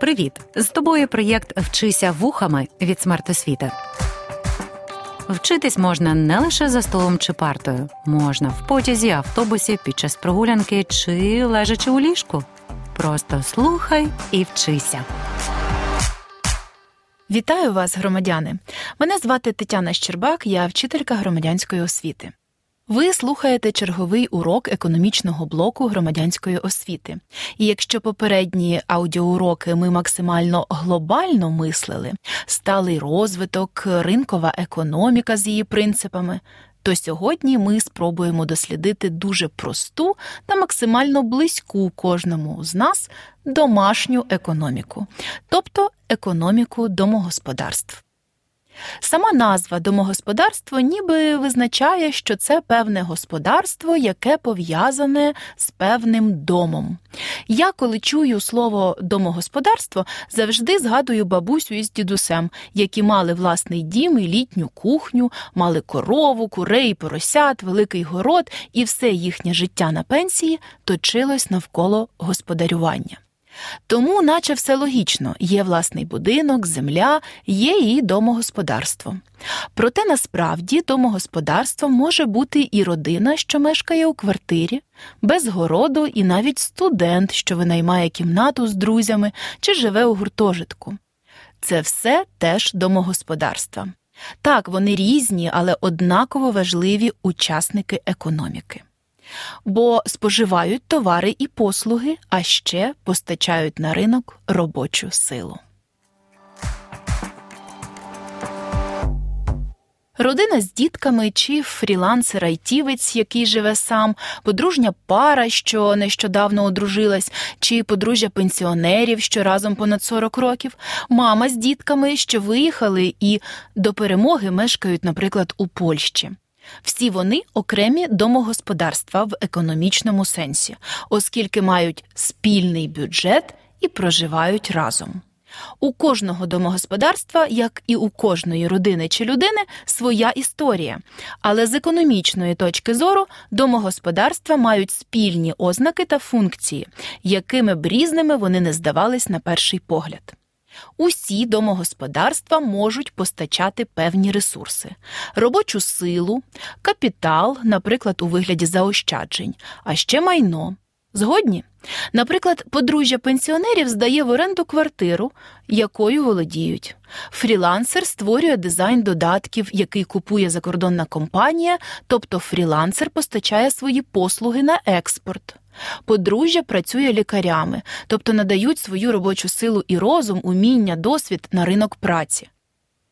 Привіт! З тобою проєкт Вчися вухами від смертосвіти. Вчитись можна не лише за столом чи партою, можна в потязі, автобусі, під час прогулянки чи лежачи у ліжку. Просто слухай і вчися. Вітаю вас, громадяни! Мене звати Тетяна Щербак, я вчителька громадянської освіти. Ви слухаєте черговий урок економічного блоку громадянської освіти. І якщо попередні аудіоуроки ми максимально глобально мислили, сталий розвиток, ринкова економіка з її принципами, то сьогодні ми спробуємо дослідити дуже просту та максимально близьку кожному з нас домашню економіку, тобто економіку домогосподарств. Сама назва домогосподарство ніби визначає, що це певне господарство, яке пов'язане з певним домом. Я, коли чую слово домогосподарство, завжди згадую бабусю із дідусем, які мали власний дім і літню кухню, мали корову, курей, поросят, великий город, і все їхнє життя на пенсії точилось навколо господарювання. Тому, наче все логічно, є власний будинок, земля, є і домогосподарство. Проте насправді домогосподарством може бути і родина, що мешкає у квартирі, без городу, і навіть студент, що винаймає кімнату з друзями чи живе у гуртожитку. Це все теж домогосподарства. Так, вони різні, але однаково важливі учасники економіки бо споживають товари і послуги, а ще постачають на ринок робочу силу. Родина з дітками чи фрілансер-айтівець, який живе сам, подружня пара, що нещодавно одружилась, чи подружжя пенсіонерів, що разом понад 40 років, мама з дітками, що виїхали і до перемоги мешкають, наприклад, у Польщі. Всі вони окремі домогосподарства в економічному сенсі, оскільки мають спільний бюджет і проживають разом. У кожного домогосподарства, як і у кожної родини чи людини, своя історія, але з економічної точки зору домогосподарства мають спільні ознаки та функції, якими б різними вони не здавались на перший погляд. Усі домогосподарства можуть постачати певні ресурси: робочу силу, капітал, наприклад, у вигляді заощаджень, а ще майно. Згодні, наприклад, подружжя пенсіонерів здає в оренду квартиру, якою володіють. Фрілансер створює дизайн додатків, який купує закордонна компанія, тобто фрілансер постачає свої послуги на експорт. Подружжя працює лікарями, тобто надають свою робочу силу і розум, уміння, досвід на ринок праці.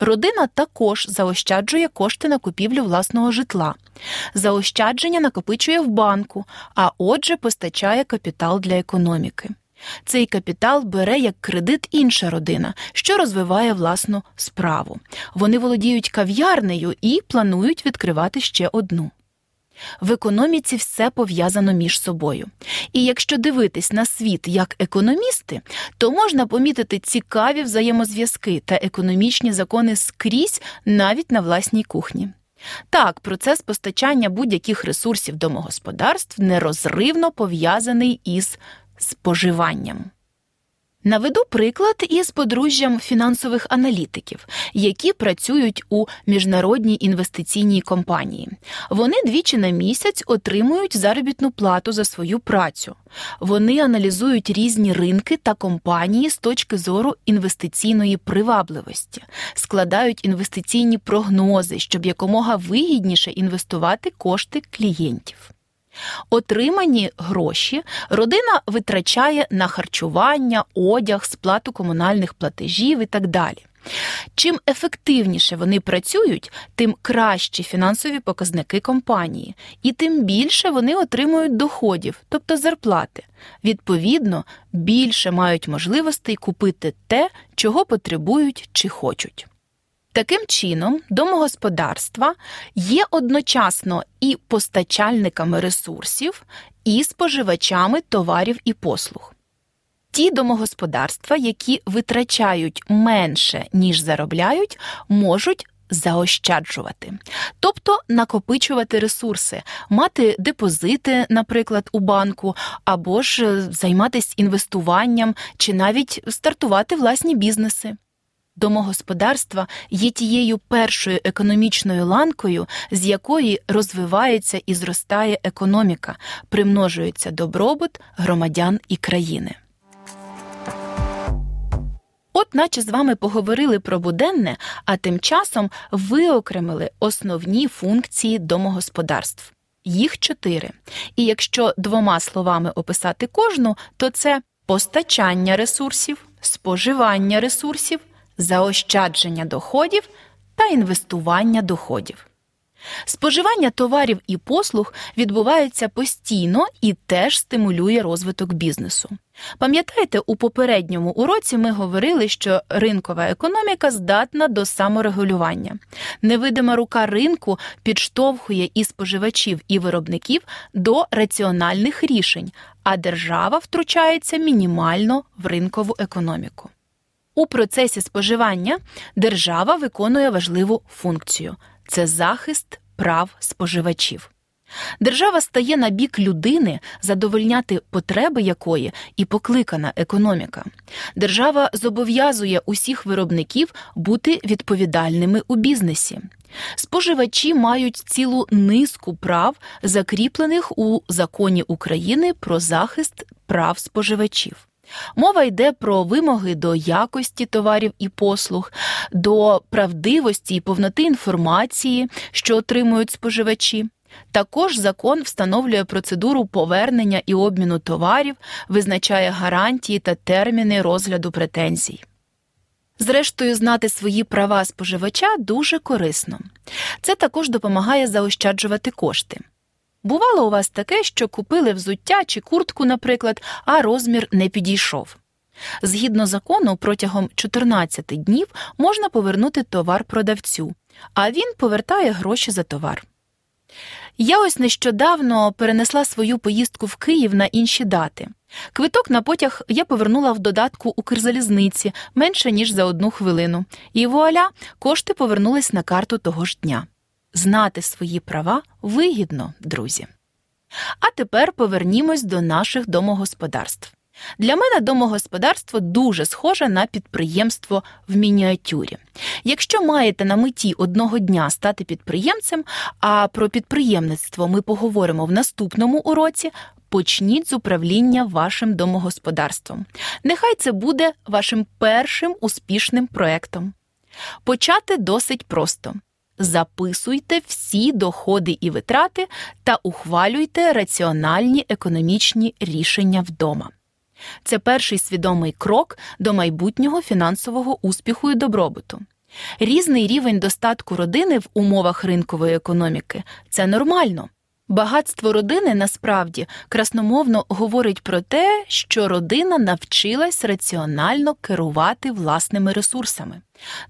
Родина також заощаджує кошти на купівлю власного житла. Заощадження накопичує в банку, а отже, постачає капітал для економіки. Цей капітал бере як кредит інша родина, що розвиває власну справу. Вони володіють кав'ярнею і планують відкривати ще одну. В економіці все пов'язано між собою. І якщо дивитись на світ як економісти, то можна помітити цікаві взаємозв'язки та економічні закони скрізь навіть на власній кухні. Так, процес постачання будь-яких ресурсів домогосподарств нерозривно пов'язаний із споживанням. Наведу приклад із подружжям фінансових аналітиків, які працюють у міжнародній інвестиційній компанії. Вони двічі на місяць отримують заробітну плату за свою працю. Вони аналізують різні ринки та компанії з точки зору інвестиційної привабливості, складають інвестиційні прогнози, щоб якомога вигідніше інвестувати кошти клієнтів. Отримані гроші родина витрачає на харчування, одяг, сплату комунальних платежів і так далі. Чим ефективніше вони працюють, тим кращі фінансові показники компанії, і тим більше вони отримують доходів, тобто зарплати. Відповідно, більше мають можливостей купити те, чого потребують чи хочуть. Таким чином, домогосподарства є одночасно і постачальниками ресурсів, і споживачами товарів і послуг. Ті домогосподарства, які витрачають менше, ніж заробляють, можуть заощаджувати, тобто накопичувати ресурси, мати депозити, наприклад, у банку, або ж е, займатися інвестуванням чи навіть стартувати власні бізнеси. Домогосподарства є тією першою економічною ланкою, з якої розвивається і зростає економіка, примножується добробут громадян і країни. От, наче з вами поговорили про буденне, а тим часом виокремили основні функції домогосподарств. Їх чотири. І якщо двома словами описати кожну, то це постачання ресурсів, споживання ресурсів, заощадження доходів та інвестування доходів. Споживання товарів і послуг відбувається постійно і теж стимулює розвиток бізнесу. Пам'ятаєте, у попередньому уроці ми говорили, що ринкова економіка здатна до саморегулювання. Невидима рука ринку підштовхує і споживачів, і виробників до раціональних рішень, а держава втручається мінімально в ринкову економіку. У процесі споживання держава виконує важливу функцію це захист прав споживачів. Держава стає на бік людини, задовольняти потреби якої і покликана економіка. Держава зобов'язує усіх виробників бути відповідальними у бізнесі. Споживачі мають цілу низку прав, закріплених у законі України про захист прав споживачів. Мова йде про вимоги до якості товарів і послуг, до правдивості і повноти інформації, що отримують споживачі. Також закон встановлює процедуру повернення і обміну товарів, визначає гарантії та терміни розгляду претензій. Зрештою, знати свої права споживача дуже корисно. Це також допомагає заощаджувати кошти. Бувало у вас таке, що купили взуття чи куртку, наприклад, а розмір не підійшов. Згідно закону, протягом 14 днів можна повернути товар продавцю, а він повертає гроші за товар. Я ось нещодавно перенесла свою поїздку в Київ на інші дати. Квиток на потяг я повернула в додатку Укрзалізниці менше ніж за одну хвилину, і вуаля, кошти повернулись на карту того ж дня. Знати свої права вигідно, друзі. А тепер повернімось до наших домогосподарств. Для мене домогосподарство дуже схоже на підприємство в мініатюрі. Якщо маєте на меті одного дня стати підприємцем, а про підприємництво ми поговоримо в наступному уроці, почніть з управління вашим домогосподарством. Нехай це буде вашим першим успішним проектом. Почати досить просто. Записуйте всі доходи і витрати та ухвалюйте раціональні економічні рішення вдома. Це перший свідомий крок до майбутнього фінансового успіху і добробуту. Різний рівень достатку родини в умовах ринкової економіки це нормально. Багатство родини насправді красномовно говорить про те, що родина навчилась раціонально керувати власними ресурсами,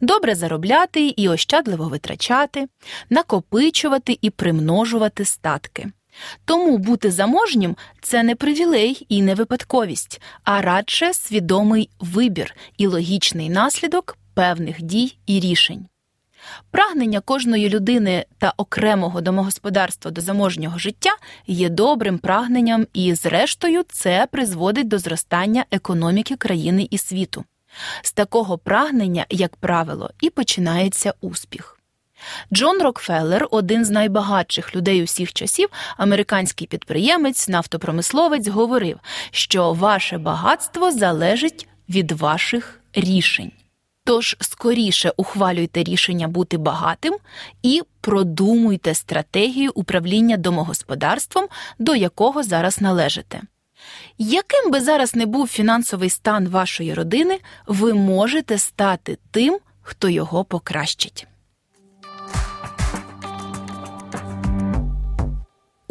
добре заробляти і ощадливо витрачати, накопичувати і примножувати статки. Тому бути заможнім це не привілей і не випадковість, а радше свідомий вибір і логічний наслідок певних дій і рішень. Прагнення кожної людини та окремого домогосподарства до заможнього життя є добрим прагненням, і, зрештою, це призводить до зростання економіки країни і світу. З такого прагнення, як правило, і починається успіх. Джон Рокфеллер, один з найбагатших людей усіх часів, американський підприємець, нафтопромисловець, говорив, що ваше багатство залежить від ваших рішень. Тож скоріше ухвалюйте рішення бути багатим і продумуйте стратегію управління домогосподарством, до якого зараз належите. Яким би зараз не був фінансовий стан вашої родини, ви можете стати тим, хто його покращить.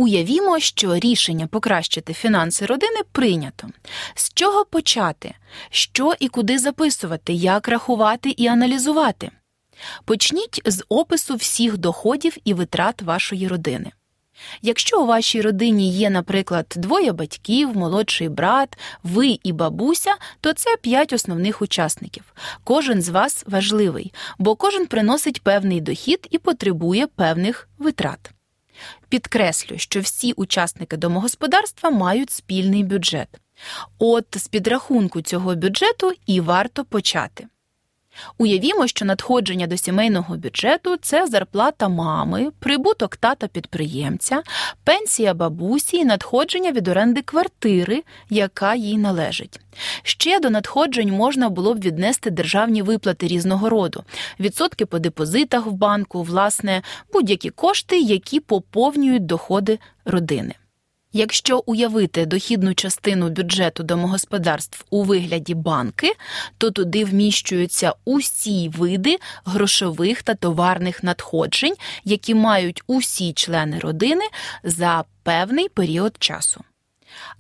Уявімо, що рішення покращити фінанси родини прийнято. З чого почати? Що і куди записувати, як рахувати і аналізувати? Почніть з опису всіх доходів і витрат вашої родини. Якщо у вашій родині є, наприклад, двоє батьків, молодший брат, ви і бабуся, то це п'ять основних учасників. Кожен з вас важливий, бо кожен приносить певний дохід і потребує певних витрат. Підкреслю, що всі учасники домогосподарства мають спільний бюджет. От з підрахунку цього бюджету і варто почати. Уявімо, що надходження до сімейного бюджету це зарплата мами, прибуток тата підприємця, пенсія бабусі і надходження від оренди квартири, яка їй належить. Ще до надходжень можна було б віднести державні виплати різного роду, відсотки по депозитах в банку, власне, будь-які кошти, які поповнюють доходи родини. Якщо уявити дохідну частину бюджету домогосподарств у вигляді банки, то туди вміщуються усі види грошових та товарних надходжень, які мають усі члени родини за певний період часу.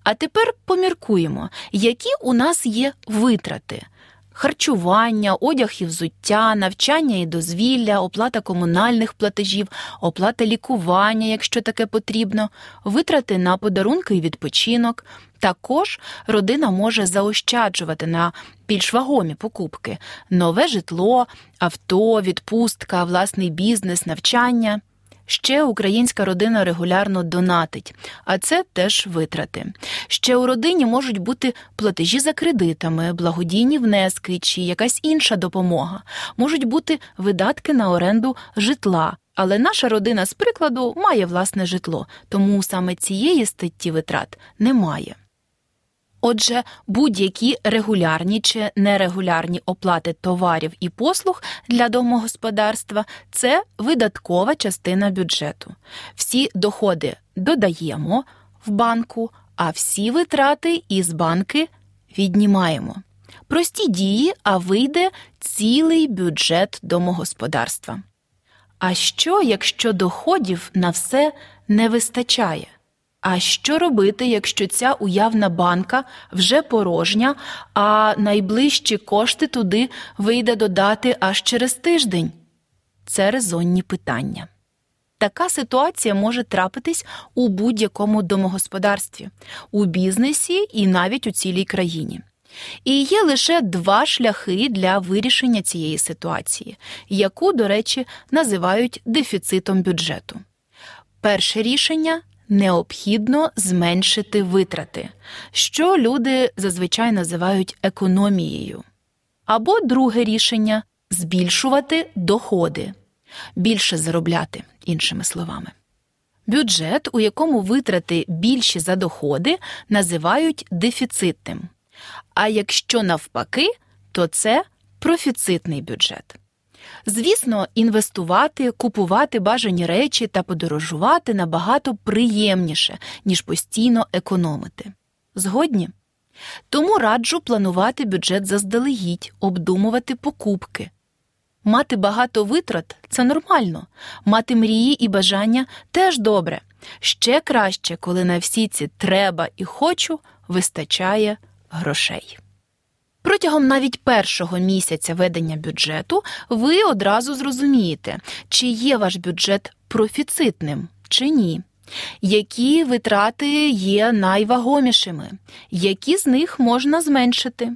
А тепер поміркуємо, які у нас є витрати, харчування, одяг і взуття, навчання і дозвілля, оплата комунальних платежів, оплата лікування, якщо таке потрібно, витрати на подарунки і відпочинок. Також родина може заощаджувати на більш вагомі покупки, нове житло, авто, відпустка, власний бізнес, навчання. Ще українська родина регулярно донатить, а це теж витрати. Ще у родині можуть бути платежі за кредитами, благодійні внески чи якась інша допомога, можуть бути видатки на оренду житла. Але наша родина, з прикладу, має власне житло, тому саме цієї статті витрат немає. Отже, будь-які регулярні чи нерегулярні оплати товарів і послуг для домогосподарства це видаткова частина бюджету. Всі доходи додаємо в банку, а всі витрати із банки віднімаємо. Прості дії, а вийде цілий бюджет домогосподарства. А що, якщо доходів на все не вистачає? А що робити, якщо ця уявна банка вже порожня, а найближчі кошти туди вийде додати аж через тиждень? Це резонні питання. Така ситуація може трапитись у будь-якому домогосподарстві, у бізнесі і навіть у цілій країні. І є лише два шляхи для вирішення цієї ситуації, яку, до речі, називають дефіцитом бюджету. Перше рішення необхідно зменшити витрати, що люди зазвичай називають економією. Або друге рішення збільшувати доходи, більше заробляти, іншими словами. Бюджет, у якому витрати більші за доходи, називають дефіцитним. А якщо навпаки, то це профіцитний бюджет. Звісно, інвестувати, купувати бажані речі та подорожувати набагато приємніше, ніж постійно економити. Згодні? Тому раджу планувати бюджет заздалегідь, обдумувати покупки. Мати багато витрат це нормально, мати мрії і бажання теж добре. Ще краще, коли на всі ці треба і хочу вистачає грошей. Протягом навіть першого місяця ведення бюджету ви одразу зрозумієте, чи є ваш бюджет профіцитним чи ні. Які витрати є найвагомішими, які з них можна зменшити.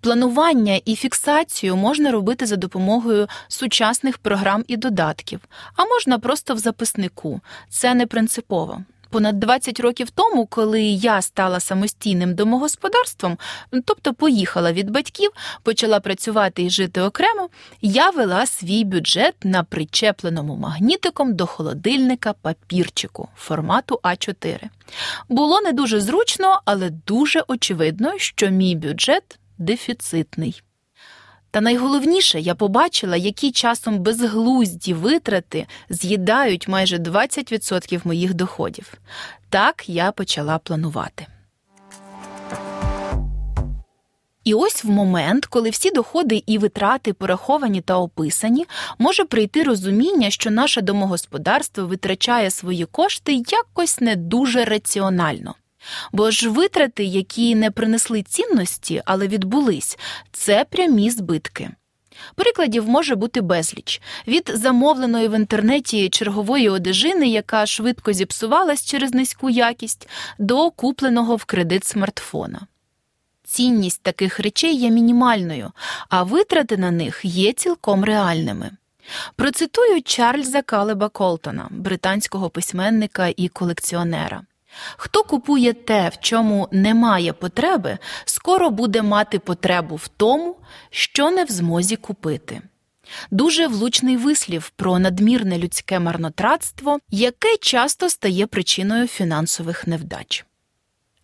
Планування і фіксацію можна робити за допомогою сучасних програм і додатків, а можна просто в записнику. Це не принципово. Понад 20 років тому, коли я стала самостійним домогосподарством, тобто поїхала від батьків, почала працювати і жити окремо, я вела свій бюджет на причепленому магнітиком до холодильника папірчику формату А4. Було не дуже зручно, але дуже очевидно, що мій бюджет дефіцитний. Та найголовніше, я побачила, які часом безглузді витрати з'їдають майже 20% моїх доходів. Так я почала планувати. І ось в момент, коли всі доходи і витрати пораховані та описані, може прийти розуміння, що наше домогосподарство витрачає свої кошти якось не дуже раціонально. Бо ж витрати, які не принесли цінності, але відбулись, це прямі збитки. Прикладів може бути безліч від замовленої в інтернеті чергової одежини, яка швидко зіпсувалась через низьку якість, до купленого в кредит смартфона. Цінність таких речей є мінімальною, а витрати на них є цілком реальними. Процитую Чарльза Калеба Колтона, британського письменника і колекціонера. Хто купує те, в чому немає потреби, скоро буде мати потребу в тому, що не в змозі купити. Дуже влучний вислів про надмірне людське марнотратство, яке часто стає причиною фінансових невдач.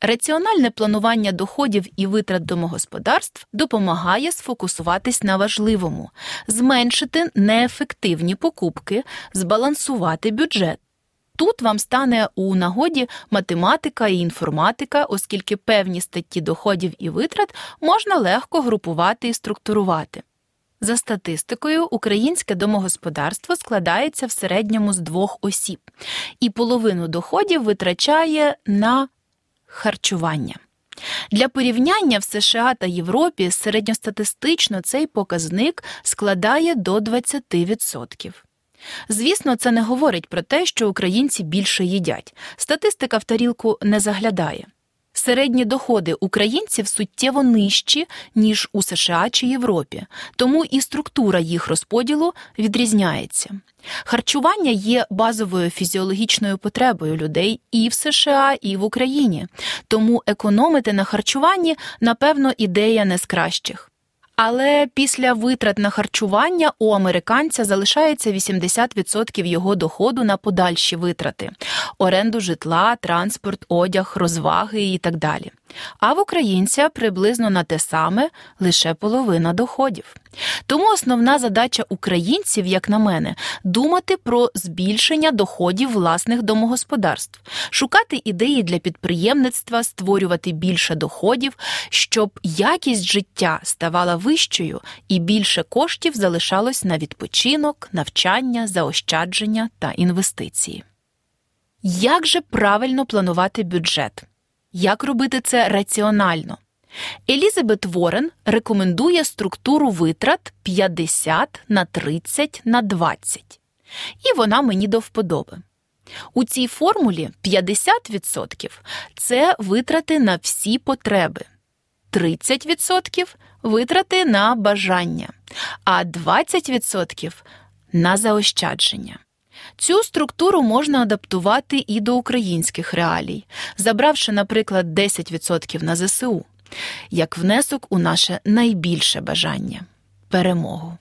Раціональне планування доходів і витрат домогосподарств допомагає сфокусуватись на важливому, зменшити неефективні покупки, збалансувати бюджет. Тут вам стане у нагоді математика і інформатика, оскільки певні статті доходів і витрат можна легко групувати і структурувати. За статистикою, українське домогосподарство складається в середньому з двох осіб, і половину доходів витрачає на харчування. Для порівняння в США та Європі середньостатистично цей показник складає до 20%. Звісно, це не говорить про те, що українці більше їдять. Статистика в тарілку не заглядає. Середні доходи українців суттєво нижчі, ніж у США чи Європі, тому і структура їх розподілу відрізняється. Харчування є базовою фізіологічною потребою людей і в США, і в Україні, тому економити на харчуванні, напевно, ідея не з кращих. Але після витрат на харчування у американця залишається 80% його доходу на подальші витрати оренду житла, транспорт, одяг, розваги і так далі. А в українця приблизно на те саме лише половина доходів. Тому основна задача українців, як на мене, думати про збільшення доходів власних домогосподарств, шукати ідеї для підприємництва, створювати більше доходів, щоб якість життя ставала вищою і більше коштів залишалось на відпочинок, навчання, заощадження та інвестиції. Як же правильно планувати бюджет? Як робити це раціонально? Елізабет Ворен рекомендує структуру витрат 50 на 30 на 20. І вона мені до вподоби. У цій формулі 50% це витрати на всі потреби, 30% витрати на бажання, а 20% на заощадження. Цю структуру можна адаптувати і до українських реалій, забравши, наприклад, 10% на ЗСУ, як внесок у наше найбільше бажання перемогу.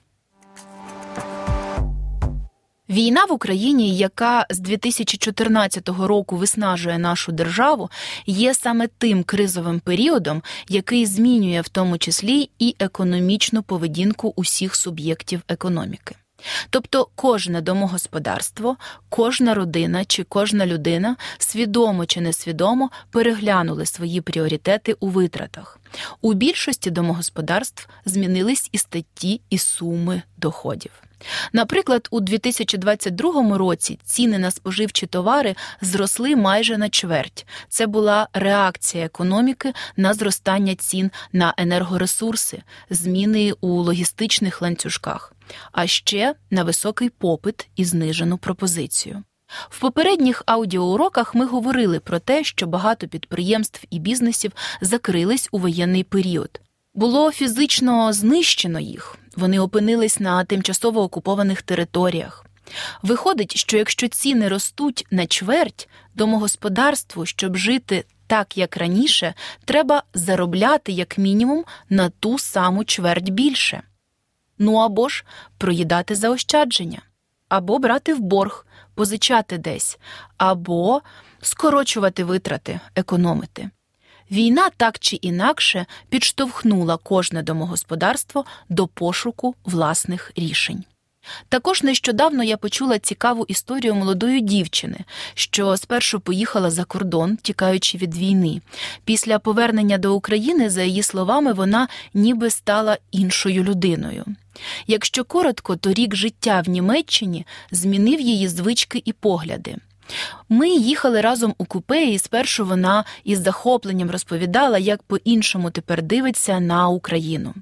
Війна в Україні, яка з 2014 року виснажує нашу державу, є саме тим кризовим періодом, який змінює в тому числі і економічну поведінку усіх суб'єктів економіки. Тобто кожне домогосподарство, кожна родина чи кожна людина свідомо чи несвідомо переглянули свої пріоритети у витратах. У більшості домогосподарств змінились і статті, і суми доходів. Наприклад, у 2022 році ціни на споживчі товари зросли майже на чверть. Це була реакція економіки на зростання цін на енергоресурси, зміни у логістичних ланцюжках, а ще на високий попит і знижену пропозицію. В попередніх аудіоуроках ми говорили про те, що багато підприємств і бізнесів закрились у воєнний період. Було фізично знищено їх, вони опинились на тимчасово окупованих територіях. Виходить, що якщо ціни ростуть на чверть, домогосподарству, щоб жити так, як раніше, треба заробляти як мінімум на ту саму чверть більше. Ну або ж проїдати заощадження, або брати в борг, позичати десь, або скорочувати витрати, економити. Війна так чи інакше підштовхнула кожне домогосподарство до пошуку власних рішень. Також нещодавно я почула цікаву історію молодої дівчини, що спершу поїхала за кордон, тікаючи від війни. Після повернення до України, за її словами, вона ніби стала іншою людиною. Якщо коротко, то рік життя в Німеччині змінив її звички і погляди. Ми їхали разом у купе, і спершу вона із захопленням розповідала, як по-іншому тепер дивиться на Україну.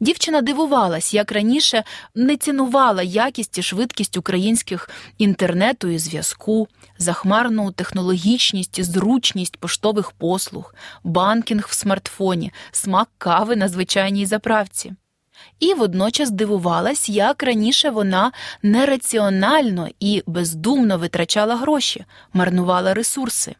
Дівчина дивувалась, як раніше не цінувала якість і швидкість українських інтернету і зв'язку, захмарну технологічність зручність поштових послуг, банкінг в смартфоні, смак кави на звичайній заправці. І водночас дивувалась, як раніше вона нераціонально і бездумно витрачала гроші, марнувала ресурси.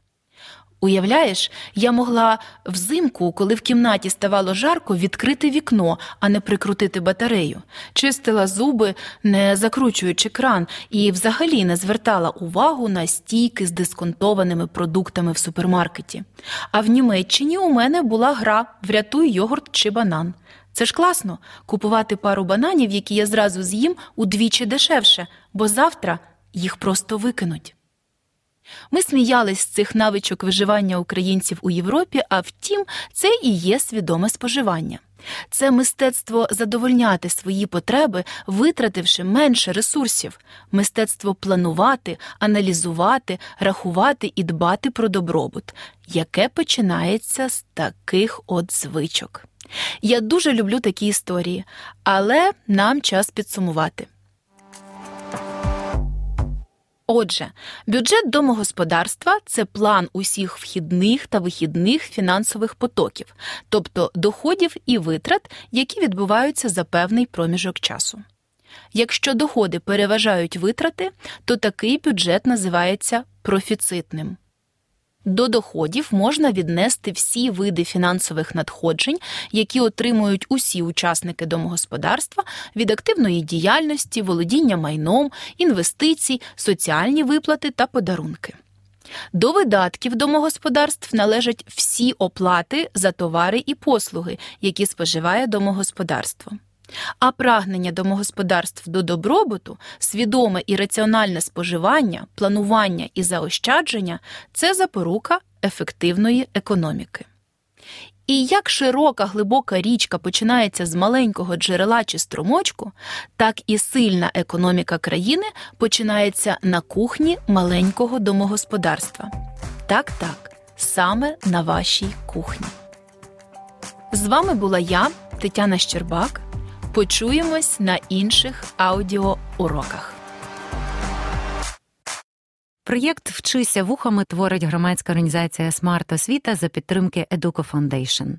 Уявляєш, я могла взимку, коли в кімнаті ставало жарко, відкрити вікно, а не прикрутити батарею, чистила зуби, не закручуючи кран, і взагалі не звертала увагу на стійки з дисконтованими продуктами в супермаркеті. А в Німеччині у мене була гра Врятуй йогурт чи банан. Це ж класно купувати пару бананів, які я зразу з'їм удвічі дешевше, бо завтра їх просто викинуть. Ми сміялись з цих навичок виживання українців у Європі, а втім, це і є свідоме споживання. Це мистецтво задовольняти свої потреби, витративши менше ресурсів, мистецтво планувати, аналізувати, рахувати і дбати про добробут, яке починається з таких от звичок. Я дуже люблю такі історії, але нам час підсумувати. Отже, бюджет домогосподарства це план усіх вхідних та вихідних фінансових потоків, тобто доходів і витрат, які відбуваються за певний проміжок часу. Якщо доходи переважають витрати, то такий бюджет називається профіцитним. До доходів можна віднести всі види фінансових надходжень, які отримують усі учасники домогосподарства від активної діяльності, володіння майном, інвестицій, соціальні виплати та подарунки. До видатків домогосподарств належать всі оплати за товари і послуги, які споживає домогосподарство. А прагнення домогосподарств до добробуту, свідоме і раціональне споживання, планування і заощадження це запорука ефективної економіки. І як широка глибока річка починається з маленького джерела чи струмочку, так і сильна економіка країни починається на кухні маленького домогосподарства. Так, так, саме на вашій кухні. З вами була я, Тетяна Щербак. Почуємось на інших аудіоуроках. Проєкт Вчися вухами творить громадська організація Смарт Освіта за підтримки Educo Foundation.